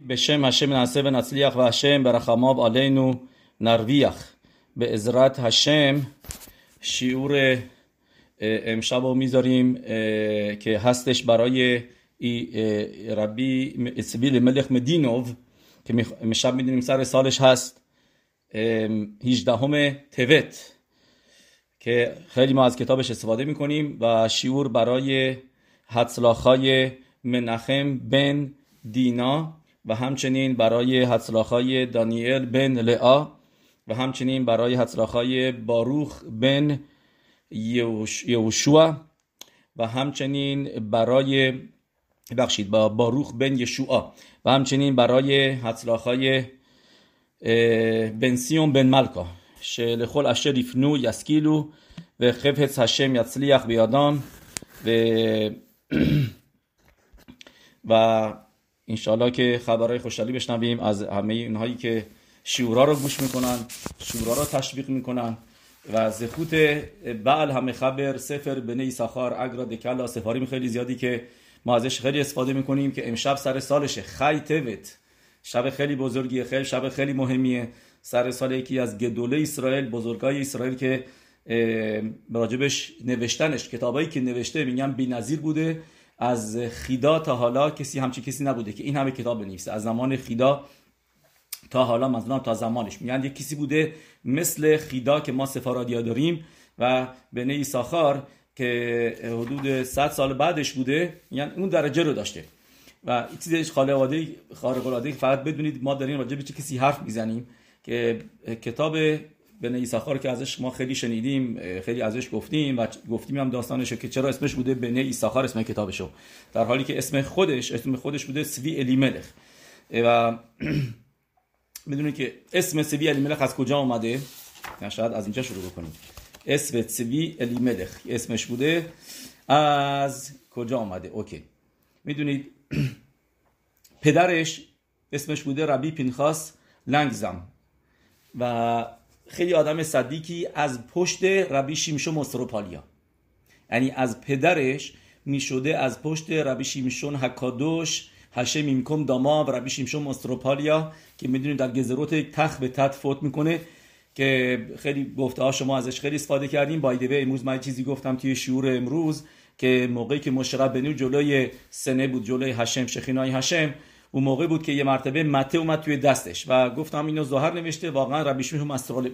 בשם השם נעשה ונצליח והשם ברחמיו עלינו با בעזרת השם شیوره امشب رو می‌ذاریم که هستش برای ربی اسبی لملخ مدینوف که مشاب می‌دونیم سالش هست 18 همه توت که خیلی ما از کتابش استفاده می‌کنیم و شیور برای حدسلاخای منخم بن دینا و همچنین برای حدسلاخای دانیل بن لعا و همچنین برای حدسلاخای باروخ بن یوشوا و همچنین برای بخشید با باروخ بن یشوع و همچنین برای حدسلاخای بنسیون بن ملکا שלכל אשר יפנו ישכילו וחפץ השם יצליח בידם و انشالله که خبرهای خوشحالی بشنویم از همه اینهایی که شورا رو گوش می‌کنن شورا رو تشویق می‌کنن و زخوت بعل همه خبر سفر بنی سخار اگرا دکلا سفاریم خیلی زیادی که ما ازش خیلی استفاده می‌کنیم که امشب سر سالشه. خی شب خیلی بزرگیه خیلی شب خیلی مهمیه. سر سال یکی از گدوله اسرائیل بزرگای اسرائیل که راجبش نوشتنش کتابایی که نوشته میگن بی‌نظیر بوده. از خیدا تا حالا کسی همچی کسی نبوده که این همه کتاب بنویسه. از زمان خیدا تا حالا منظورم تا زمانش. میگن یک کسی بوده مثل خیدا که ما سفارادیا داریم و بنی ساخار که حدود 100 سال بعدش بوده میگن اون درجه رو داشته. و چیزش خانواده خارق العاده فقط بدونید ما داریم راجع به چه کسی حرف می‌زنیم که کتاب بنی ساخار که ازش ما خیلی شنیدیم خیلی ازش گفتیم و گفتیم هم داستانشو که چرا اسمش بوده بنی ساخار اسم کتابشو. در حالی که اسم خودش اسم خودش بوده سوی الیملخ و می‌دونید که اسم سوی الیملخ از کجا اومده؟ شاید از اینجا شروع بکنیم. اسم سوی الیملخ اسمش بوده از کجا اومده؟ اوکی. می‌دونید پدرش اسمش بوده ربی پینخاس لنگزم. و خیلی آدم صدیکی از پشت ربی شیمشون مستروپالیا. یعنی از پدرش می‌شده از پشت ربی شیمشون حکادوش هشه میمکم داما و ربی شیمشون مستروپالیا که می‌دونید در گزروت تخ به تت فوت می‌کنه که خیلی گفته ها شما ازش خیلی استفاده کردیم. بایدوه امروز من چیزی گفتم توی شعور امروز که موقعی که مشرب بنو جلوی سنه بود جلوی هشم شخینای هشم اون موقع بود که یه مرتبه مته اومد توی دستش و گفتم اینو ظاهر نوشته واقعا ربیشمی هم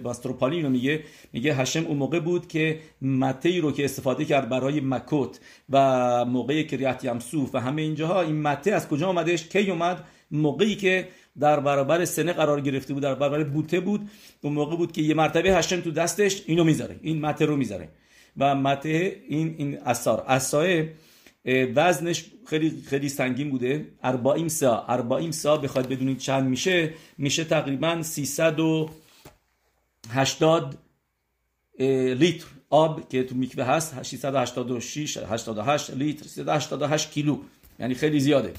ماستروپالی اینو میگه. میگه هشم اون موقع بود که مته رو که استفاده کرد برای مکوت و موقع کریات یمسوف و همه اینجاها این مته از کجا اومدش؟ کی اومد؟ موقعی که در برابر سنه قرار گرفته بود در برابر بوته بود. اون موقع بود که یه مرتبه هشم تو دستش اینو می‌ذاره این مته رو می‌ذاره. و مته این این اثار اثار وزنش خیلی خیلی سنگین بوده. 40 سا 40 سا بخواید بدونید چند میشه. میشه تقریبا 380 لیتر آب که تو میکوه هست. 686 88 لیتر 388 کیلو. یعنی خیلی زیاده.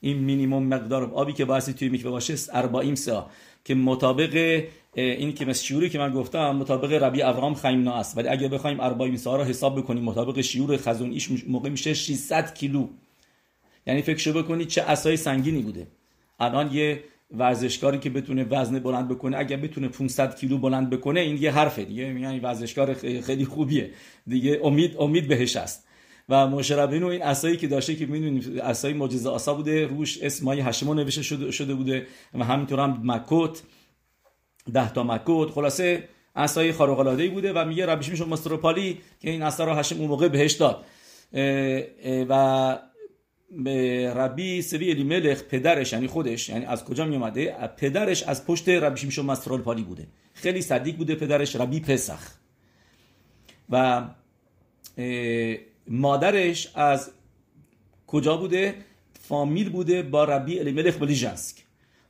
این مینیمم مقدار آبی که باعث توی میکوه باشه 40 سا. که مطابق این که شیوری که من گفتم مطابق ربی ابراهام خیمنا است ولی اگر بخوایم 40 سا را حساب بکنیم مطابق شیور خزون ایش موقع میشه 600 کیلو. یعنی فکر شو بکنید چه اسای سنگینی بوده. الان یه ورزشکاری که بتونه وزن بلند بکنه اگر بتونه 500 کیلو بلند بکنه این یه حرفه دیگه. این ورزشکار خیلی خوبیه. دیگه امید امید بهش است و مشربینو این اسایی که داشته که می‌دونید اسای معجزه آسا بوده روش اسمای هشمو نوشته شده, شده بوده. و همینطور هم مکوت. ده تا مکوت. خلاصه اسای خارق العاده بوده و میگه ربیش میشون مستروپالی که این اسا رو هشم اون موقع بهش داد. و ربی سوی الیملخ پدرش یعنی خودش یعنی از کجا می اومده پدرش از پشت ربی شیمشون مسترال پالی بوده. خیلی صدیق بوده پدرش ربی پسخ. و مادرش از کجا بوده؟ فامیل بوده با ربی الیملخ بلیژنسک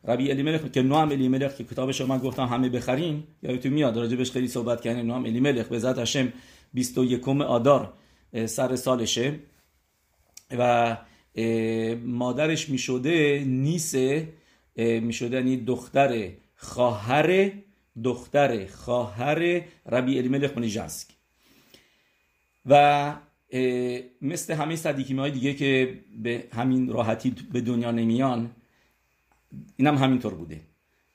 ربی الیملخ که نوام الیملخ که کتابش من گفتم همه بخرین یادتون میاد راجبش خیلی صحبت کردیم. نوام الیملخ به ذات هشم 21 آدار سر سالشه. و مادرش می‌شده نیسه می‌شده یعنی دختر خواهر دختر خواهر ربی الیملخ منیجنسک و مثل همه صدیکیمه های دیگه که به همین راحتی به دنیا نمیان اینم همینطور بوده.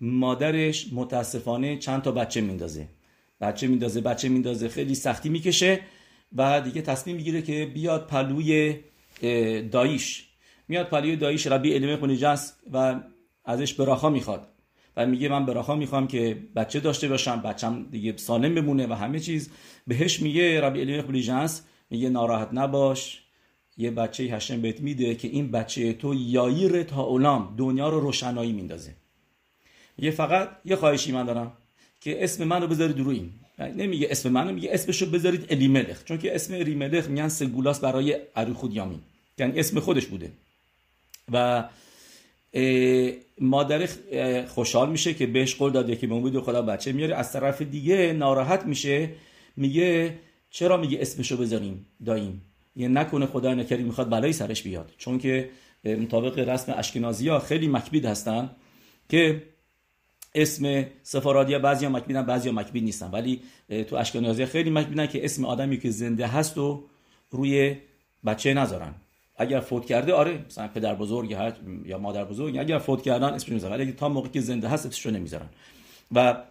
مادرش متاسفانه چند تا بچه میندازه. بچه میندازه بچه میندازه خیلی سختی می‌کشه و دیگه تصمیم می‌گیره که بیاد پلوی داییش. میاد پلوی داییش ربی علمه خونیجس و ازش براخا می‌خواد. و میگه من براخا می‌خوام که بچه داشته باشم بچم دیگه سالم بمونه و همه چیز. بهش میگه ربی علمه خونیجس میگه ناراحت نباش. یه بچه هشم بهت میده که این بچه تو یایر تا اولام دنیا رو روشنایی میندازه. یه فقط یه خواهشی من دارم که اسم منو بذارید روی این. نمیگه اسم منو میگه اسمشو بذارید الیملخ. چون که اسم الیملخ میگن سگولاس برای اریخود یامین یعنی اسم خودش بوده. و مادر خوشحال میشه که بهش قول داده که به خدا بچه میاره. از طرف دیگه ناراحت میشه. میگه چرا میگه اسمشو بذاریم داییم؟ یه نکنه خدا نکری می‌خواد بلایی سرش بیاد. چون که مطابق رسم اشکنازی ها خیلی مکبید هستن که اسم سفارادی ها بعضی ها مکبیدن بعضی ها مکبید نیستن. ولی تو اشکنازی خیلی مکبیدن که اسم آدمی که زنده هست و روی بچه نذارن. اگر فوت کرده آره مثلا پدر بزرگ یا مادر بزرگ اگر فوت کردن اسمش می‌ذارن. ولی تا موقعی که زنده هست اسمشو نمی‌ذارن. و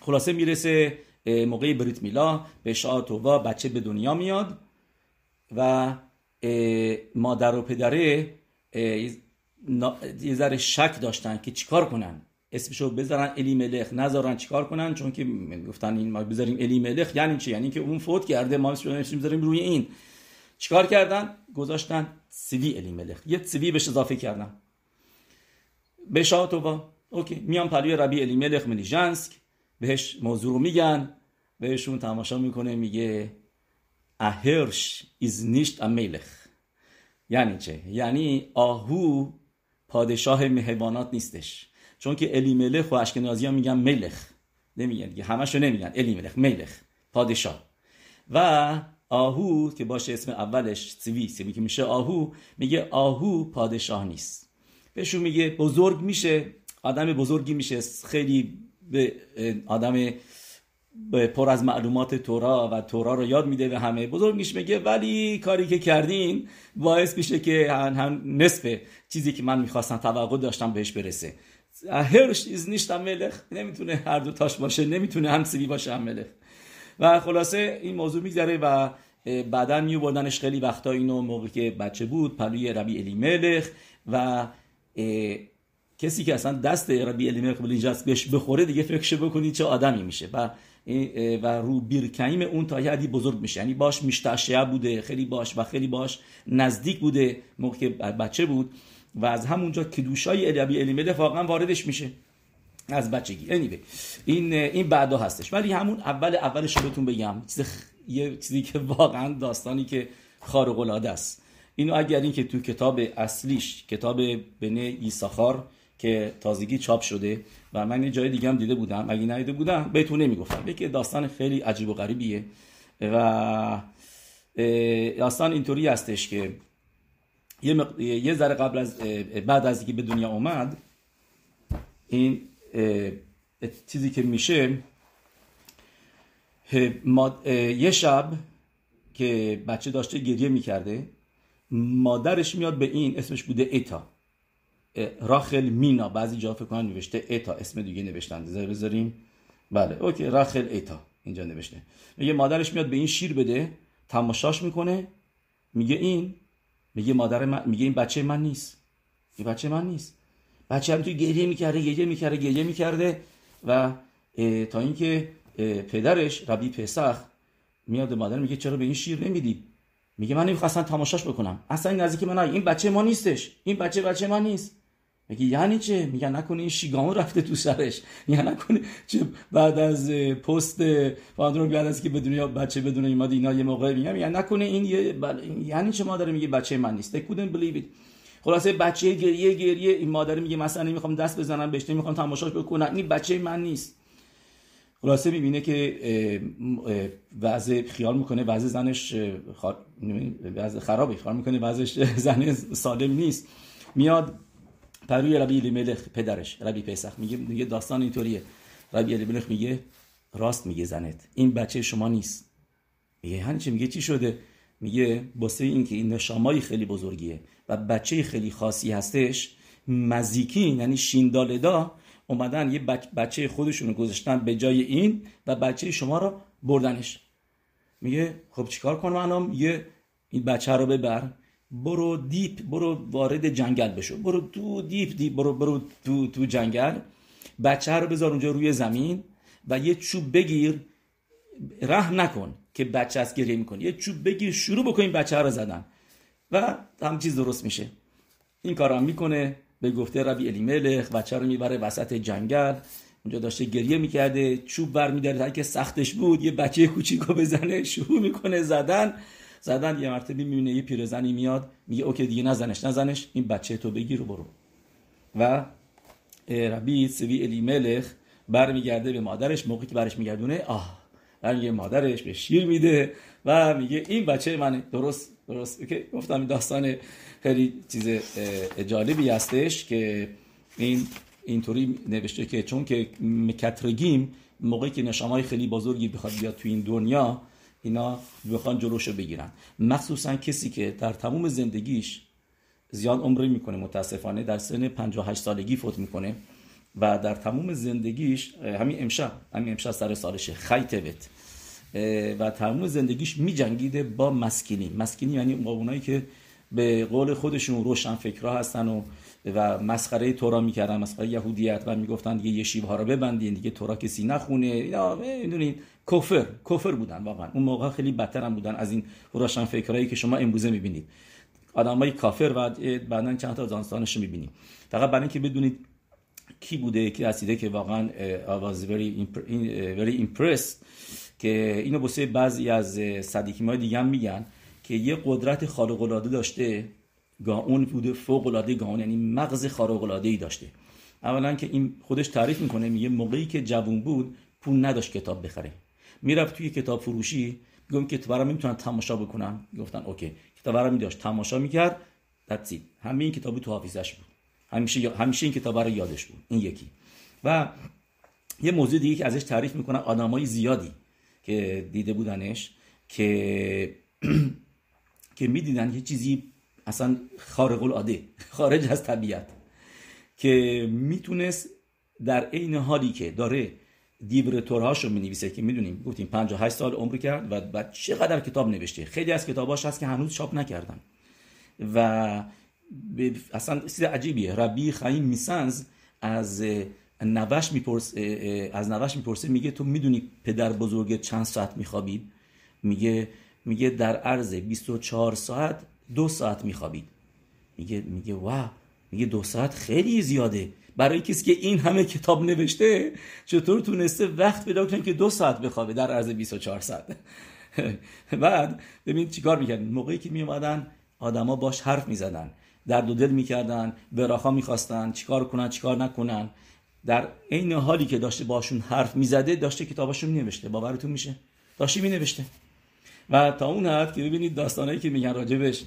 خلاصه می‌رسه موقع بریت میلا به شاعت و بچه به دنیا میاد. و مادر و پدره یه ذره شک داشتن که چیکار کنن. اسمشو بذارن الی ملخ. نذارن چیکار کنن چون که گفتن این ما بذاریم الی ملخ یعنی چی؟ یعنی که اون فوت کرده ما اسمشو بذاریم روی این. چیکار کردن؟ گذاشتن سیوی الی ملخ. یه سیوی بهش اضافه کردن. به با اوکی میان پلوی ربی الی ملخ جنسک بهش موضوع رو میگن بهشون تماشا می‌کنه میگه اهرش از نیشت ملخ یعنی چه یعنی آهو پادشاه حیوانات نیستش چون که الی ملخ و اشکنازی ها میگن ملخ نمیگن دیگه همشو نمیگن الی ملخ ملخ پادشاه و آهو که باشه اسم اولش سیوی سیوی که میشه آهو میگه آهو پادشاه نیست بهشون میگه بزرگ میشه آدم بزرگی میشه خیلی به آدم پر از معلومات تورا و تورا رو یاد میده به همه. بزرگ میشه میگه ولی کاری که کردین باعث میشه که هم نصف چیزی که من می‌خواستم توقع داشتم بهش برسه. هرش از نیشتم ملخ؟ نمی‌تونه هر دو تاش باشه نمی‌تونه هم سیبی باشه هم ملخ. و خلاصه این موضوع میگذره و بعدا میو بردنش خیلی وقتا اینو موقع که بچه بود پلوی ربی الی ملخ و کسی که اصلا دست ربی الی ملخ بلینجاست بهش بخوره دیگه فکرش بکنید چه آدمی میشه. و و رو بیرکیم اون تا یه بزرگ میشه. یعنی باش مشتعشعه بوده خیلی باش و خیلی باش نزدیک بوده موقع که بچه بود. و از همونجا کدوشای الیابی الیمله واقعا واردش میشه. از بچگی. Anyway. این این بعدا هستش. ولی همون اول اولش بهتون بگم. چیز یه چیزی که واقعا داستانی که خارق العاده است. اینو اگر این که تو کتاب اصلیش کتاب بنه ایساخار که تازگی چاپ شده و من یه جای دیگه هم دیده بودم. اگه ندیده بودم؟ بهتون نمی‌گفتم. یکی داستان خیلی عجیب و غریبیه. و داستان اینطوری هستش که یه, مق... یه ذره قبل از بعد از اینکه به دنیا اومد این چیزی که میشه یه شب که بچه داشته گریه می‌کرده مادرش میاد به این اسمش بوده ایتا. راخل مینا. بعضی جا فکر کنم نوشته ایتا اسم دیگه نوشتن بذاریم. بله اوکی راخل ایتا اینجا نوشته. میگه مادرش میاد به این شیر بده تماشاش می‌کنه. میگه این میگه مادر من میگه این بچه من نیست. این بچه من نیست. بچه هم توی گریه می‌کرده گریه می‌کرده گریه می‌کرده و تا اینکه پدرش ربی پسخ میاد مادر میگه چرا به این شیر نمیدی؟ میگه من نمی‌خواستم تماشاش بکنم. اصلا این نزدیک من این بچه ما نیستش. این بچه بچه من نیست. میگه یعنی چه؟ میگه نکنه این شیگامو رفته تو سرش. یعنی نکنه. چه بعد از پست فاندرون بعد از که به دنیا بچه بدون اینا اینا یه موقع میگم یعنی نکنه این یه یعنی چه مادر میگه بچه من نیست. They couldn't believe it. خلاصه بچه گریه گریه این مادر میگه مثلا نمی‌خوام دست بزنم بهش نمی‌خوام تماشاش بکنم. این بچه من نیست. خلاصه می‌بینه که وضع خیال می‌کنه وضع زنش وضع خرابی خیال می‌کنه وضعش زن سالم نیست. میاد پروی ربی الیملخ پدرش ربی پیسخ. میگه میگه داستان اینطوریه. ربی الیملخ میگه راست میگه زنت. این بچه شما نیست. میگه هنچه چی؟ میگه چی شده؟ میگه باسه اینکه این نشامای خیلی بزرگیه و بچه خیلی خاصی هستش مزیکین یعنی شیندالدا اومدن یه بچه خودشونو گذاشتن به جای این و بچه شما رو بردنش. میگه خب چیکار کنم الان؟ یه این بچه رو ببر. برو دیپ برو وارد جنگل بشو. برو تو دیپ دیپ برو برو تو تو جنگل. بچه رو بذار اونجا روی زمین و یه چوب بگیر. رحم نکن که بچه از گریه می‌کنه. یه چوب بگیر شروع بکن این بچه رو زدن. و هم چیز درست میشه. این کار می‌کنه. به گفته ربی الیملخ بچه رو می‌بره وسط جنگل. اونجا داشته گریه می‌کرده. چوب بر میداره. که سختش بود یه بچه کوچیکو بزنه شروع می‌کنه زدن. زدن یه مرتبه می‌بینه یه پیرزنی میاد میگه اوکی دیگه نزنش نزنش این بچه تو بگیر و برو. و ربی سوی الیملخ برمیگرده به مادرش موقعی که برش میگردونه آه برمیگه مادرش به شیر میده و میگه این بچه من درست درست. که گفتم این داستان خیلی چیز جالبی هستش که این اینطوری نوشته که چون که مکترگیم موقعی که نشامای خیلی بزرگی بخواد بیاد تو این دنیا اینا بخوان جلوشو بگیرن. مخصوصا کسی که در تموم زندگیش زیاد عمری می‌کنه متاسفانه در سن 58 سالگی فوت می‌کنه و در تموم زندگیش همین امشب همین امشب سر سالشه خیتبت و تمام زندگیش میجنگیده با مسکینی. مسکینی یعنی اونایی که به قول خودشون روشن فکرها هستن و و مسخره تورا می‌کردن مسخره یهودیت و می‌گفتن دیگه یه شیب ها رو ببندین دیگه تورا کسی نخونه. یا می‌دونین کفر کفر بودن واقعا. اون موقع خیلی بدتر هم بودن از این روشن فکرهایی که شما امروزه می‌بینید. آدمای کافر و بعدا چند تا داستانش رو می‌بینید فقط برای اینکه بدونید کی بوده کی رسیده که واقعا very, very impressed که اینو بسه بعضی از صدیکی های دیگه میگن که یه قدرت خارق العاده داشته گاون بوده فوق العاده گاون یعنی مغز خارق العاده ای داشته. اولا که این خودش تعریف می‌کنه میگه موقعی که جوون بود پول نداشت کتاب بخره. می‌رفت توی کتاب فروشی میگم که برام می‌تونن تماشا بکنم گفتن اوکی. کتاب برام میداشت تماشا می‌کرد. دتسی همه این کتابی تو حافظش بود. همیشه همیشه این کتاب رو یادش بود. این یکی. و یه موضوع دیگه که ازش تعریف می‌کنن آدمای زیادی که دیده بودنش که که می‌دیدن یه چیزی اصلا خارق العاده خارج از طبیعت که می‌تونست در عین حالی که داره دیبرتورهاش رو می‌نویسه که می‌دونیم گفتیم 58 سال عمر کرد و بعد چقدر کتاب نوشته. خیلی از کتاباش هست که هنوز چاپ نکردن. و اصلا چیز عجیبیه. ربی خیم میسنز از نوش میپرس از نوش می‌پرسه میگه تو می‌دونی پدر بزرگ چند ساعت میخوابید میگه میگه در عرض 24 ساعت دو ساعت میخوابید. میگه میگه وا میگه دو ساعت خیلی زیاده. برای کسی که این همه کتاب نوشته چطور تونسته وقت پیدا کنه که دو ساعت بخوابه در عرض 24 ساعت. بعد ببین چیکار می‌کردن؟ موقعی که میومدن آدما باش حرف می‌زدن. درد و دل می‌کردن براخا می‌خواستن چیکار کنن چیکار نکنن. در عین حالی که داشته باشون حرف می‌زده داشته کتاباشو مینوشته. باورتون میشه؟ داشته مینوشته. و تا اون حد که ببینید داستانایی که میگن راجبش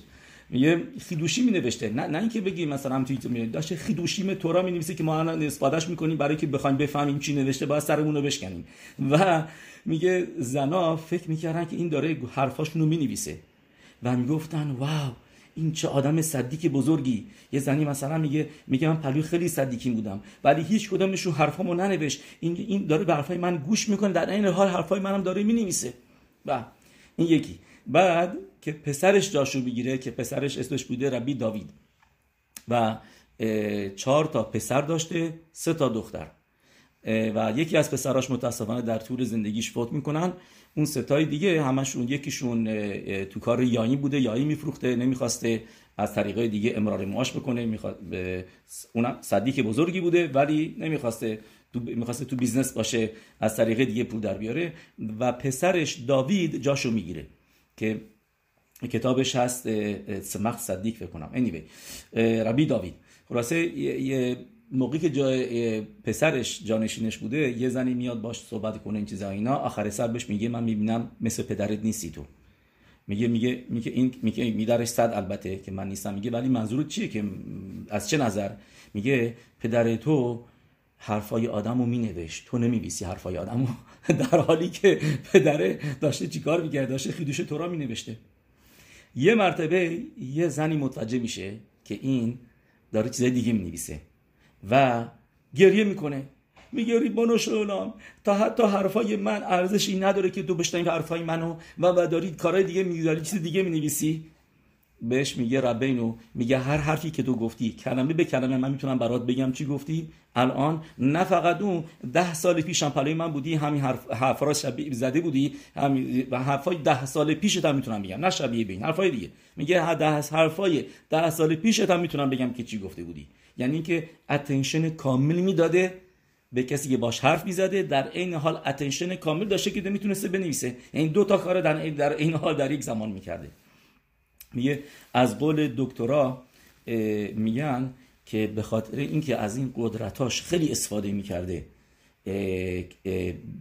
میگه خیدوشی می نوشته نه نه اینکه بگی مثلا توی می داشته خیدوشیم تورا می نویسه که ما الان استفادهش می‌کنیم برای که بخوایم بفهمیم چی نوشته باید سرمون رو بشکنیم. و میگه زنا فکر می‌کردن که این داره حرفاشون رو می نویسه و می‌گفتن واو این چه آدم صدیک بزرگی. یه زنی مثلا میگه میگه من پلوی خیلی صدیکی بودم. ولی هیچ کدومشون حرفامو ننوشت. این این داره به حرفای من گوش می‌کنه. در این حال حرفای منم داره می‌نویسه. و این یکی. بعد که پسرش جاشو بگیره که پسرش اسمش بوده ربی داوید. و چهار تا پسر داشته سه تا دختر. و یکی از پسراش متاسفانه در طول زندگیش فوت می‌کنن. اون ستای دیگه همشون یکیشون تو کار یایی بوده یایی میفروخته نمی‌خواسته از طریقای دیگه امرار معاش بکنه می‌خواد اون صدیق بزرگی بوده ولی نمی‌خواسته تو می‌خواسته تو بیزنس باشه از طریق دیگه پول در بیاره. و پسرش داوید جاشو می‌گیره که کتابش هست سمخ صدیق فکر کنم. Anyway ربی داوید. خلاصه یه موقعی که جای پسرش جانشینش بوده یه زنی میاد باش صحبت کنه این چیزا اینا. آخر سر بهش میگه من می‌بینم مثل پدرت نیستی تو. میگه میگه میگه این میگه میدرش صد البته که من نیستم. میگه ولی منظورت چیه که از چه نظر؟ میگه پدر تو حرفای آدم رو مینوشت. تو نمیویسی حرفای آدم در حالی که پدره داشته چیکار می‌کرد؟ داشته خیدوش تو را مینوشته. یه مرتبه یه زنی متوجه میشه که این داره چیزای دیگه می‌نویسه و گریه می‌کنه. میگه ریبانو شلام تا حتی حرفای من ارزشی نداره که تو بشنوی حرفای منو و و داری کارهای دیگه میداری چیز دیگه می‌نویسی. بهش میگه רבינו میگه هر حرفی که تو گفتی کلمه به کلمه من می‌تونم برات بگم چی گفتی؟ الان نه فقط اون ده سال پیشم پهلوی من بودی همین حرف حرفا شبیه زده بودی همین حرفای ده سال پیشت هم می‌تونم بگم نه شبیه بین حرفای دیگه. میگه ده حرفای ده سال پیشت هم می‌تونم بگم که چی گفته بودی. یعنی اینکه attention کامل می‌داده به کسی که باش حرف می‌زده در عین حال attention کامل داشته که می‌تونسته بنویسه. این یعنی دو تا کار در عین حال در یک زمان می‌کرده. میگه از قول دکترا میگن که به خاطر اینکه از این قدرتاش خیلی استفاده می‌کرده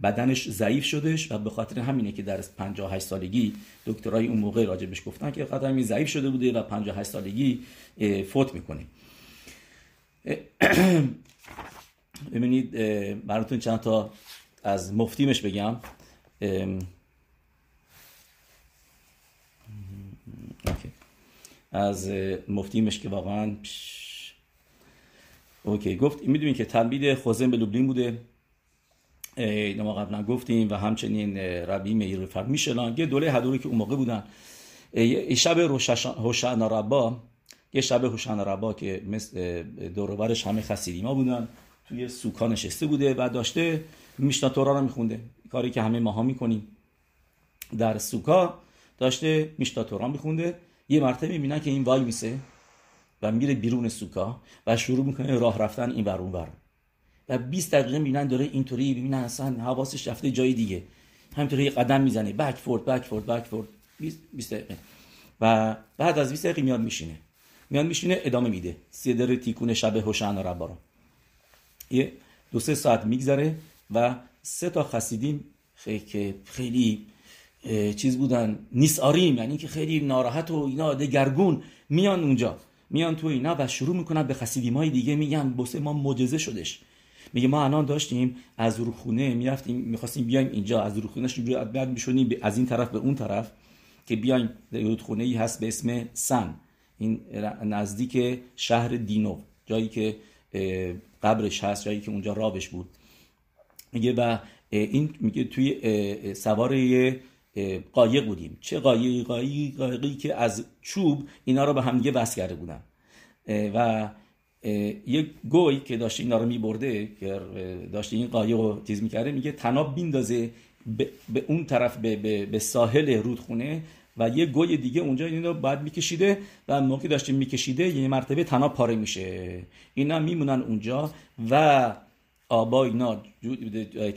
بدنش ضعیف شدش و به خاطر همینه که در 58 سالگی دکترای اون موقع راجبش گفتن که همین ضعیف شده بوده و 58 سالگی فوت می‌کنه. ببینید براتون چند تا از مفتیمش بگم. از مفتیمش که واقعا اوکی گفت می‌دونید که تنبید خوزن به لوبلین بوده. ما قبلا گفتیم و همچنین ربی میر فرق میشلان. یه دوله هدوری که اون موقع بودن. شب هوشعنا ربا یه شب هوشعنا ربا که مثل دوروبرش همه خسیدیما بودن توی سوکا نشسته بوده و داشته میشنا تورا رو میخونده. کاری که همه ماها می‌کنیم. در سوکا داشته میشنا تورا میخونده. یه مرتبه می‌بینن که این وای میسه و میره بیرون سوکا و شروع می‌کنه راه رفتن این ور ور. و 20 دقیقه می‌بینن داره اینطوری می‌بینن اصلا حواسش رفته جای دیگه. همینطوری قدم می‌زنه. بک فورد بک فورد بک فورد 20 دقیقه. و بعد از 20 دقیقه میاد میشینه. میاد میشینه ادامه میده. سیدر تیکون شب ربا رو یه دو سه ساعت میگذره و سه تا خسیدیم. خیلی خیلی چیز بودن. نیساریم یعنی که خیلی ناراحت و اینا دگرگون. میان اونجا. میان تو اینا و شروع می‌کنن به خسیدیم های دیگه. میگن بسه ما معجزه شدش میگه ما الان داشتیم از روخونه می‌رفتیم می‌خواستیم بیایم اینجا. از روخونه بعد میشونیم از این طرف به اون طرف که بیایم رودخونه ای هست به اسم سن. این نزدیک شهر دینو. جایی که قبرش هست جایی که اونجا رابش بود. میگه و این میگه توی سوار قایق بودیم. چه قایقی قایقی قایقی که از چوب اینا رو به هم دیگه وصل کرده بودن. و یک گوی که داشت اینا رو میبرده که داشت این قایق رو تیز می‌کرده میگه تناب بیندازه به اون طرف به, به, به ساحل رودخونه و یه گوی دیگه اونجا اینو بعد میکشیده و موقعی داشته میکشیده یه مرتبه تناب پاره میشه. اینا میمونن اونجا و آبا اینا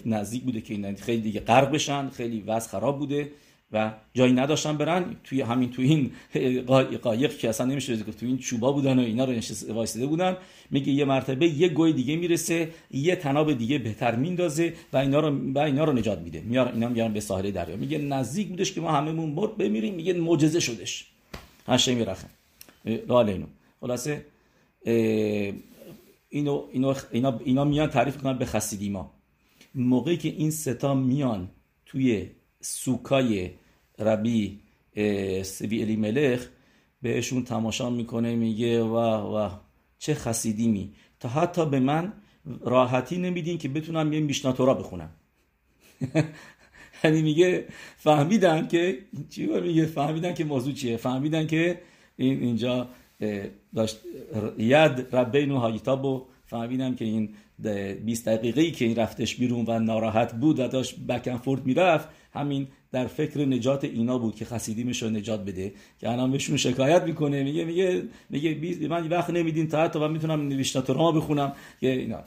نزدیک بوده که اینا خیلی دیگه غرق بشن خیلی وضع خراب بوده و جایی نداشتن برن. توی همین توی این قایق که اصلا نمیشه که توی این چوبا بودن و اینا رو وایساده بودن میگه یه مرتبه یه گوی دیگه می‌رسه یه تناب دیگه بهتر میندازه و اینا رو و اینا رو نجات میده. میار اینا میارن به ساحل دریا. میگه نزدیک بودش که ما هممون مرد بمیریم. میگه معجزه شدش. هاشه میرخه. اینو. خلاصه اینو اینو اینا, اینا میان تعریف کنن به خسیدیما. موقعی که این ستا میان توی سوکای ربی سبی الی ملخ بهشون تماشا می‌کنه میگه واه واه چه خسیدیمی. تا حتی به من راحتی نمیدین که بتونم یه میشناتورا بخونم. یعنی میگه فهمیدن که چی میگه؟ فهمیدن که موضوع چیه؟ فهمیدن که این اینجا داشت ید ربین و هایتابو فهمیدم که این 20 دقیقه ای که این رفتش بیرون و ناراحت بود و داشت بکنفورد می‌رفت همین در فکر نجات اینا بود که خسیدیمش رو نجات بده که الان بهشون شکایت می‌کنه میگه میگه میگه من وقت نمیدین تا حتی من می‌تونم نوشتات رو بخونم که اینا.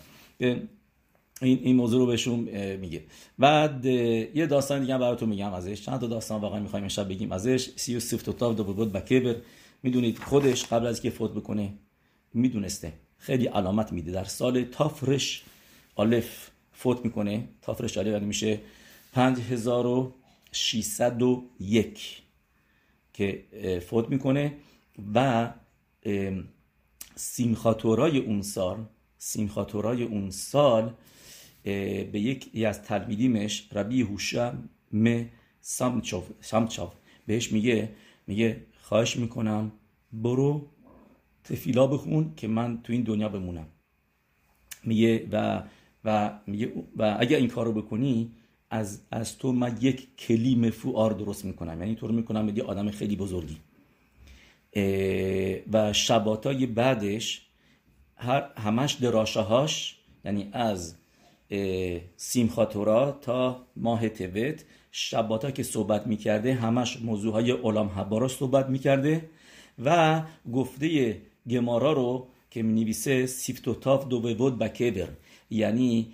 این این موضوع رو بهشون میگه. بعد یه داستان دیگه براتون میگم ازش. چند تا داستان واقعا می‌خوایم امشب بگیم ازش. سی و سفت و دو بود بکبر می‌دونید خودش قبل از که فوت بکنه می‌دونسته. خیلی علامت میده. در سال تافرش آلف فوت می‌کنه. تافرش آلف یعنی میشه 5601 که فوت می‌کنه و سیمخاتورای اون سال سیمخاتورای اون سال به یکی از تلمیدیمش ربی هوشم م سامچاو بهش میگه میگه خواهش می‌کنم. برو تفیلا بخون که من تو این دنیا بمونم. میگه و و میگه و اگر این کارو بکنی از از تو من یک کلیم فوار درست می‌کنم. یعنی تو رو می‌کنم یه آدم خیلی بزرگی. و شباتای بعدش هر همش دراشه هاش یعنی از سیمخاتورا تا ماه توت شباتا که صحبت می‌کرده همش موضوع های علام حبارا صحبت می‌کرده و گفته گمارا رو که می نویسه سیفتوتاف دو بود بکبر یعنی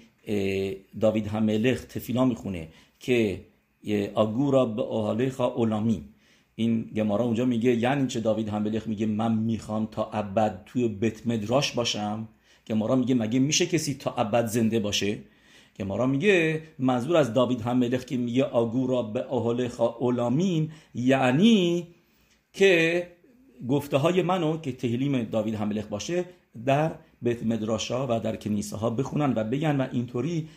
داوید هملخ تفیلا می‌خونه که آگورا به آهالخا اولامی این گمارا اونجا میگه یعنی چه داوید هملخ میگه من می‌خوام تا ابد توی بیت مدراش باشم. گمارا میگه مگه میشه کسی تا ابد زنده باشه؟ گمارا میگه منظور از داوید هملخ که میگه آگورا به آهالخا اولامیم یعنی که گفته های منو که تهلیم داوید هملخ باشه در بیت مدراشا و در کنیسه ها بخونن و بگن و اینطوری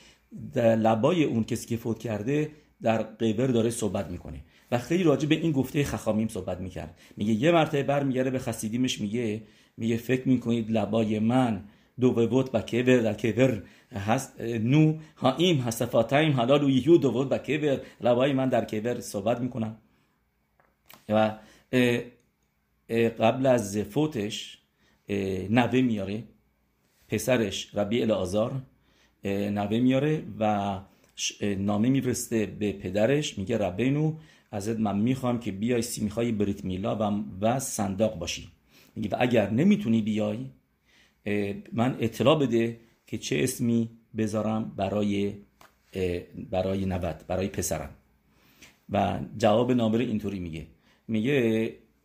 در لبای اون کسی که فوت کرده در قبر داره صحبت می‌کنه. و خیلی راجع به این گفته خخامیم صحبت می‌کرد. میگه یه مرتبه بر میگره به خسیدیمش میگه میگه فکر می‌کنید لبای من دو بود و کبر در کبر هست نو ها ایم هستفاتایم حلال و یهو دو بود و کبر لبای من در کبر صحبت می‌کنم. و قبل از فوتش نوه میاره. پسرش ربی الازار نوه میاره و نامه میفرسته به پدرش. میگه ربینو ازت من می‌خوام که بیای سیمیخای بریت میلا و, و صنداق باشی. میگه و اگر نمی‌تونی بیای من اطلاع بده که چه اسمی بذارم برای برای نوت برای پسرم. و جواب نامه اینطوری میگه. میگه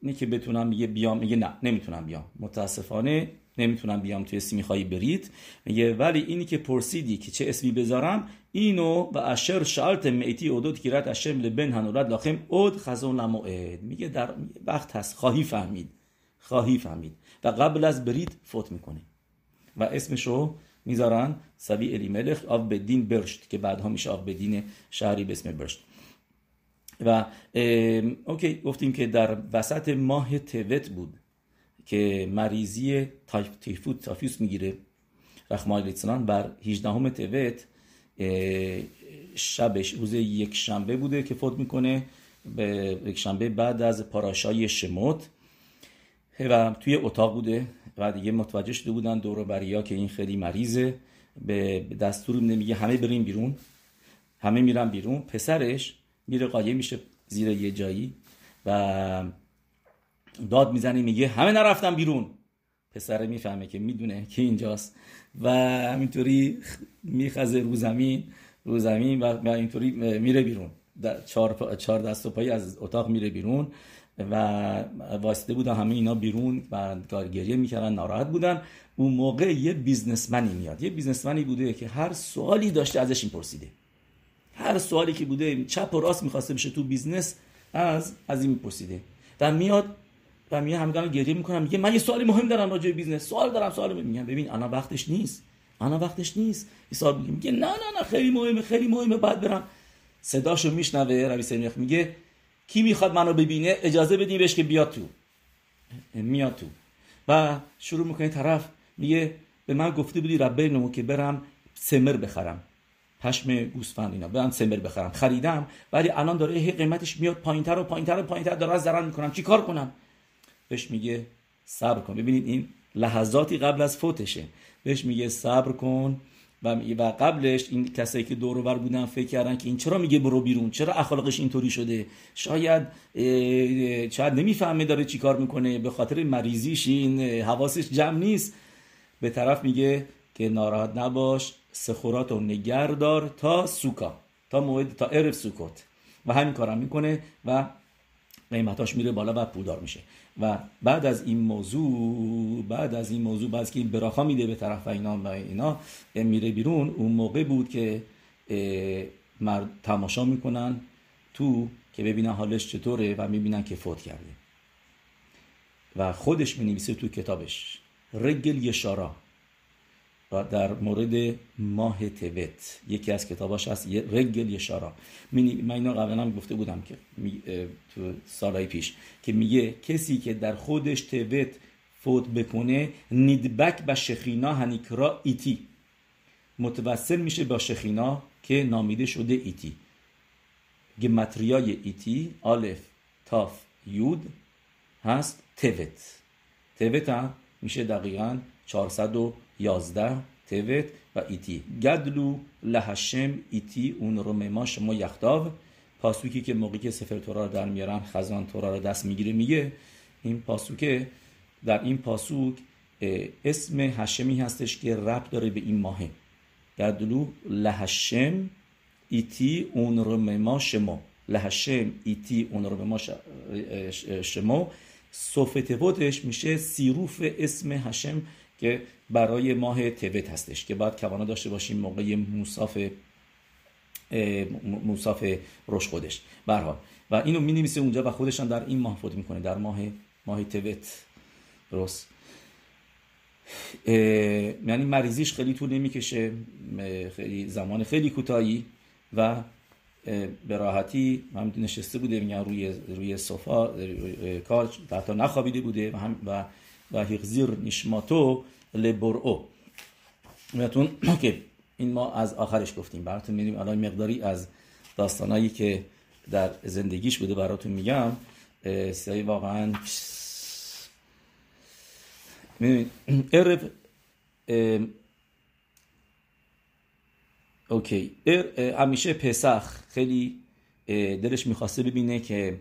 اینه که بتونم میگه بیام میگه نه نمی‌تونم بیام. متاسفانه نمی‌تونم بیام توی سیمیخایی برید. میگه ولی اینی که پرسیدی که چه اسمی بذارم اینو و اشر شالت میتی اودود کیرت اشم لبن هنولد لاخم اود خزون لموعد میگه در وقت هست. خواهی فهمید. خواهی فهمید. و قبل از برید فوت می‌کنه. و اسمشو می‌ذارن سبی الی ملخ آف بدین برشت که بعدها میشه آف بدین شهری به اسم برشت. و اوکی گفتیم که در وسط ماه توت بود که مریضی تیفوت تافیوس می‌گیره. رحمای لیتسنان بر 18 توت شبش روز یک شنبه بوده که فوت می‌کنه. به یک شنبه بعد از پاراشای شموت و توی اتاق بوده و دیگه متوجه شده بودن دور بریا که این خیلی مریضه. به دستور نمیگه همه بریم بیرون. همه میرن بیرون. پسرش میره قایم میشه زیر یه جایی و داد می‌زنه میگه همه نرفتم بیرون. پسره می‌فهمه که می‌دونه که اینجاست و همینطوری میخزه رو زمین رو زمین و اینطوری میره بیرون. چهار, چهار دست و پایی از اتاق میره بیرون. و واسطه بودن همه اینا بیرون و گریه می‌کردن ناراحت بودن. اون موقع یه بیزنسمنی میاد. یه بیزنسمنی بوده که هر سوالی داشته ازش این پرسیده. هر سوالی که بوده چپ و راست می‌خواسته بشه تو business از از این میپرسیده و میاد و میگه همگان گریه می‌کنم میگه من یه سوالی مهم دارم راجع به business. سوال دارم سوال میگم ببین الان وقتش نیست. الان وقتش نیست. این میگه نه نه نه خیلی مهمه خیلی مهمه بعد برم. صداشو میشنوه سمیخ میگه کی می‌خواد منو ببینه اجازه بدین بهش که بیاد تو. میاد تو. و شروع می‌کنه طرف میگه به من گفته بودی ربه که برم سمر بخرم. پشم گوسفند اینا برم سمر بخرم. خریدم ولی الان داره قیمتش میاد پایینتر و پایینتر و پایینتر داره از ضرر می‌کنم چی کار کنم؟ بهش میگه صبر کن. ببینید این لحظاتی قبل از فوتشه. بهش میگه صبر کن. و و قبلش این کسایی که دور بر بودن فکر کردن که این چرا میگه برو بیرون چرا اخلاقش اینطوری شده؟ شاید شاید نمی‌فهمه داره چیکار می‌کنه به خاطر مریضیش این حواسش جمع نیست. به طرف میگه که ناراحت نباش سخورات و نگردار تا سوکا تا موعد تا عرف سوکوت و همین کارم می‌کنه و قیمتاش میره بالا و پولدار میشه. و بعد از این موضوع بعد از این موضوع بعد که این براخا میده به طرف اینا و اینا میره بیرون اون موقع بود که مرد تماشا می‌کنن تو که ببینن حالش چطوره و می‌بینن که فوت کرده. و خودش می‌نویسه تو کتابش. رگل یشارا. و در مورد ماه توت یکی از کتاباش هست رگل یشارا من اینو قبلا هم گفته بودم که تو سالهای پیش که میگه کسی که در خودش توت فوت بکنه نیدبک به شخینا هنیکرا ایتی. متوسل میشه با شخینا که نامیده شده ایتی. گمتریای ایتی آلف تاف یود هست توت توت هم میشه دقیقا 411 توت و ایتی. گدلو لهشم ایتی اون رو ما شما یختاو پاسوکی که موقعی که سفر تورا رو در میارن خزان تورا رو دست می‌گیره میگه این پاسوکه. در این پاسوک اسم هشمی هستش که رب داره به این ماهه. گدلو لهشم ایتی اون رو ما شما. لهشم ایتی اون رو ما شما. صفتوتش میشه سیروف اسم هشم که برای ماه توت هستش که باید کوانا داشته باشیم موقع موساف موساف روش خودش. برحال و اینو می نویسه اونجا و خودشان در این ماه فوت می‌کنه در ماه ماه توت درست. یعنی مریضیش خیلی طول نمی‌کشه خیلی زمان خیلی کوتاهی و به راحتی هم نشسته بوده میگن روی روی صفا کار حتی نخوابیده بوده و هم و و هیغزیر نشماتو لبرو بهتون که این ما از آخرش گفتیم. براتون میریم الان مقداری از داستانایی که در زندگیش بوده براتون میگم. سعی واقعا ارب اوکی. همیشه پسخ خیلی دلش می‌خواسته ببینه که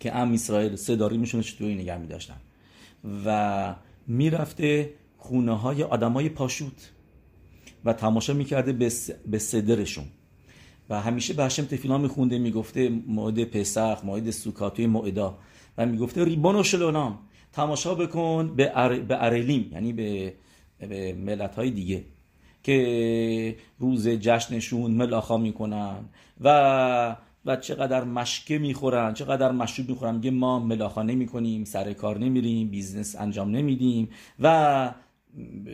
که ام اسرائیل سه داری میشونه چطوری نگه میداشتن. و می‌رفته خونه های آدم های پاشوت و تماشا می‌کرده به صدرشون. و همیشه به هشم تفیلا میخونده می‌گفته موعد پسخ موعد سوکاتوی موعدا و می‌گفته ریبان و شلونام. تماشا بکن به, ار... یعنی به, به ملت های دیگه که روز جشنشون ملاخا می‌کنن. و و چقدر مشکه می‌خورن چقدر مشروب می‌خورن. میگه ما ملاخا نمی‌کنیم سر کار نمیریم بیزنس انجام نمیدیم و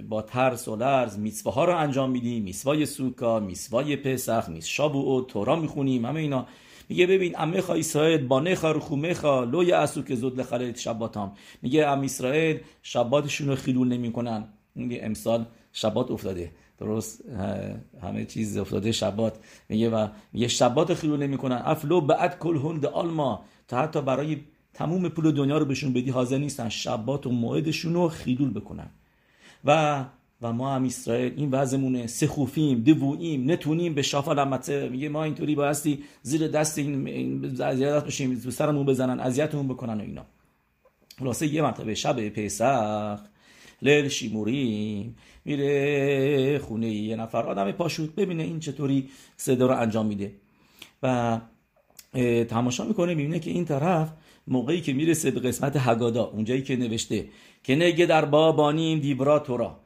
با ترس و لرز میسوه ها رو انجام میدیم. میسوای سوکا میسوای پسخ میس شابو و تورا می‌خونیم همه اینا. میگه ببین امه خا اسرائیل با نخا خومه خا لوی اسو که زود لخلت شباتام میگه ام اسرائیل شباتشون رو خیلول نمی‌کنن. میگه امسال شبات افتاده. درست همه چیز افتاده شبات. میگه و میگه شبات خیلول نمی‌کنن. افلو بعد کل هند آلما. تا حتی برای تموم پول دنیا رو بهشون بدی حاضر نیستن شبات و موعدشون رو خیلول بکنن. و و ما هم اسرائیل این وضعمونه. سخوفیم دوویم نتونیم به شافال لمته میگه ما اینطوری بایستی زیر دست این اذیت بشیم سرمون بزنن اذیتمون بکنن و اینا. خلاصه یه مرتبه شب پسخ. لیل شیموریم. میره خونه یه نفر. آدم پاشوت ببینه این چطوری صدا رو انجام میده. و تماشا می‌کنه می‌بینه که این طرف موقعی که می‌رسه به قسمت هگادا اونجایی که نوشته که نگه در بابانیم دیبرا تورا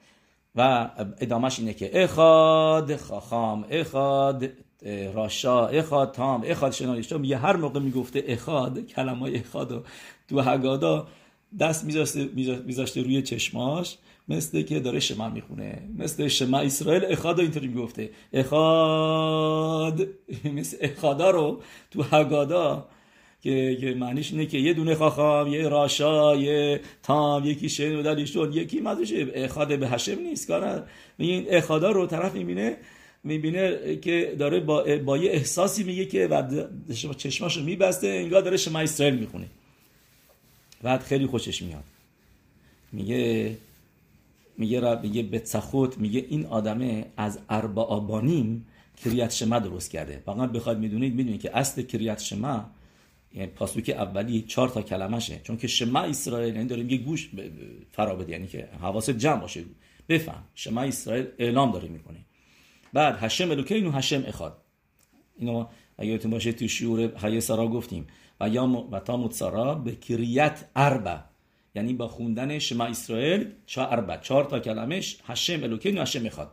و ادامش اینه که اخاد خاخام اخاد راشا اخاد تام اخاد شنایشتا میگه. هر موقع می‌گفته اخاد کلمه اخاد تو هگادا دست میذاشته روی چشماش مثل که داره شما می‌خونه. مثل شما اسرائیل اخاد اینطوری می‌گفته. اخاد مثل اخادا رو تو هگادا که, معنیش اینه که یه دونه خاخام یه راشا یه تام یکی شن و دلیشون یکی مدوشه اخاد به هشم نیست کار این اخادا رو طرف می‌بینه می‌بینه که داره با, با یه احساسی میگه که و چشماشو میبسته انگار داره شما اسرائیل می‌خونه. بعد خیلی خوشش میاد. میگه میگه را میگه بتسخوت میگه این آدمه از اربا آبانیم کریت شما درست کرده. فقط بخواید می‌دونید می‌دونید که اصل کریت شما یعنی پاسوک اولی چهار تا کلمشه. چون که شما اسرائیل یعنی داره میگه گوش فرا بده یعنی که حواست جمع باشه. بفهم. شما اسرائیل اعلام داره می‌کنه. بعد هشم الوکین و هشم اخاد. اینو اگه باشه تو شعور حی سرا گفتیم. و تا سرا به کریت اربع یعنی با خوندن شما اسرائیل چهار اربع چهار تا کلمش هشم الوکین هشم اخاد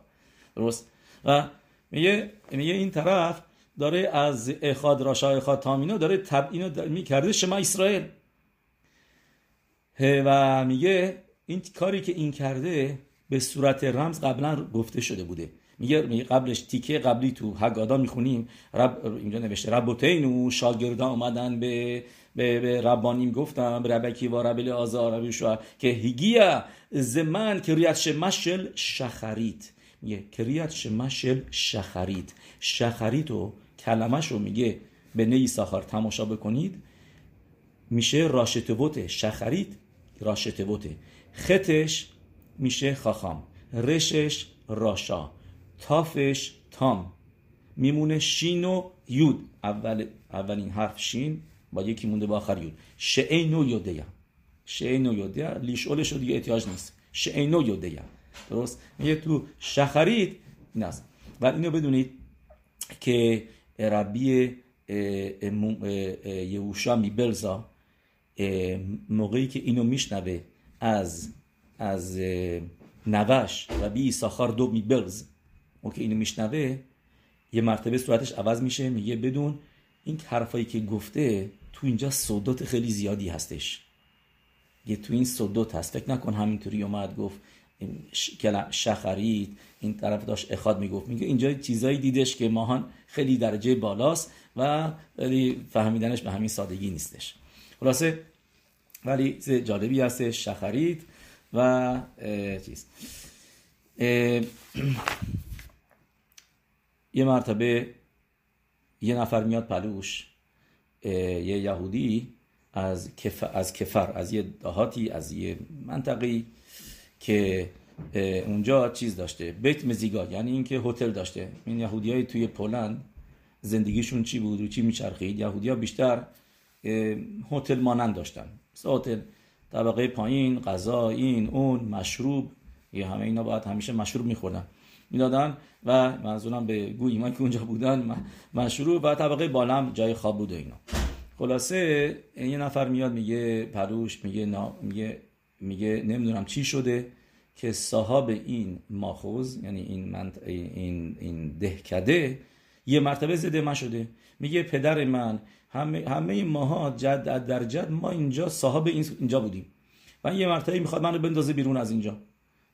درست و میگه میگه این طرف داره از اخاد راشا اخاد تامینو داره تب اینو می‌کرده شما اسرائیل و میگه این کاری که این کرده به صورت رمز قبلا گفته شده بوده میگه قبلش تیکه قبلی تو هگادا می‌خونیم. رب اینجا نوشته ربوتین و شاگردان اومدن به به, به ربانیم گفتم ربکی و ربل آزار ربی که هیگیا زمن کریت شمشل شخرید میگه کریت شمشل شخرید شخرید و کلمش رو میگه به نی ساخار تماشا بکنید. میشه راشتوته شخرید راشتوته خطش میشه خاخام. رشش راشا. تافش تام. میمونه شین و یود. اول اولین حرف شین با یکی مونده با آخر یود. شعینو یودیا. شعینو یودیا لیشولش دیگه احتیاج نیست. شعینو یودیا. درست؟ میگه تو شخرید این است و اینو بدونید که ربی یهوشا میبلزا موقعی که اینو میشنوه از از نوش ربی ساخار دو میبلز موقع اینو میشنوه یه مرتبه صورتش عوض میشه میگه بدون این حرفایی که گفته تو اینجا صدات خیلی زیادی هستش. یه تو این صدات هست. فکر نکن همینطوری اومد گفت شخرید این طرف داشت اخاد می‌گفت. میگه اینجا چیزایی دیدش که ماهان خیلی درجه بالاست و فهمیدنش به همین سادگی نیستش. خلاصه ولی جالبی هستش شخرید و چیز یه مرتبه یه نفر میاد پلوش یه یهودی از کفر از کفر از یه دهاتی از یه منطقی که اونجا چیز داشته بیت مزیگا یعنی اینکه هتل داشته. این یهودی های توی پولند زندگیشون چی بود؟ و چی میچرخید؟ یهودی ها بیشتر هتل مانند داشتن. هتل طبقه پایین غذا این اون مشروب یه همه اینا باید همیشه مشروب میخوردن. می‌دادن و منظورم به گویی ما که اونجا بودن مشروب و طبقه بالام جای خواب بود و اینا. خلاصه یه نفر میاد میگه پروش میگه نا میگه میگه نمی‌دونم چی شده که صاحب این ماخوز یعنی این منط... این این دهکده یه مرتبه زده من شده. میگه پدر من همه همه ماها جد در جد ما اینجا صاحب این اینجا بودیم. و یه مرتبه می‌خواد منو بندازه بیرون از اینجا.